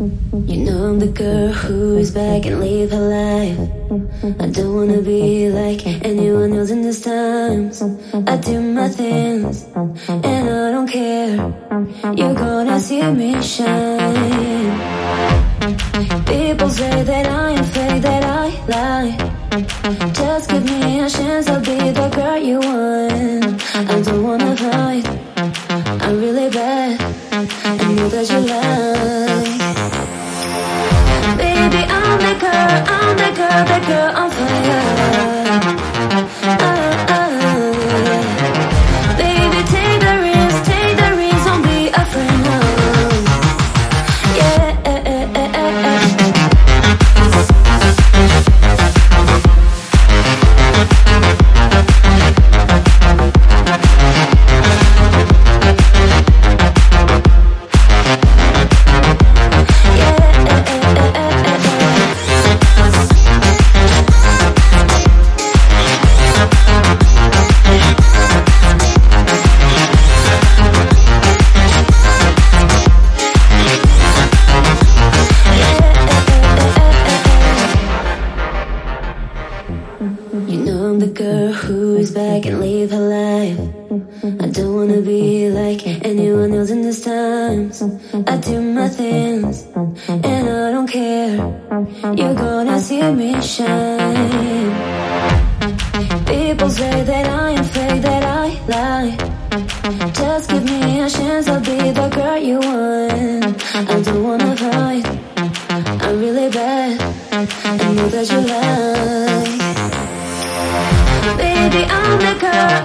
You know I'm the girl who is back and live her life. I don't wanna be like anyone else in these times. I do my things and I don't care. You're gonna see me shine. People say that I am fake, that I lie. Just give me a chance, I'll be the girl you want. I don't wanna fight, I'm really bad. I know that you like. The girl, is back and live her life. I don't wanna be like anyone else in these times. I do my things and I don't care. You're gonna see me shine. People say that I am fake, that I lie. Just give me a chance, I'll be the girl you want. I don't wanna fight, I'm really bad. I know that you like. Baby, I'm the girl,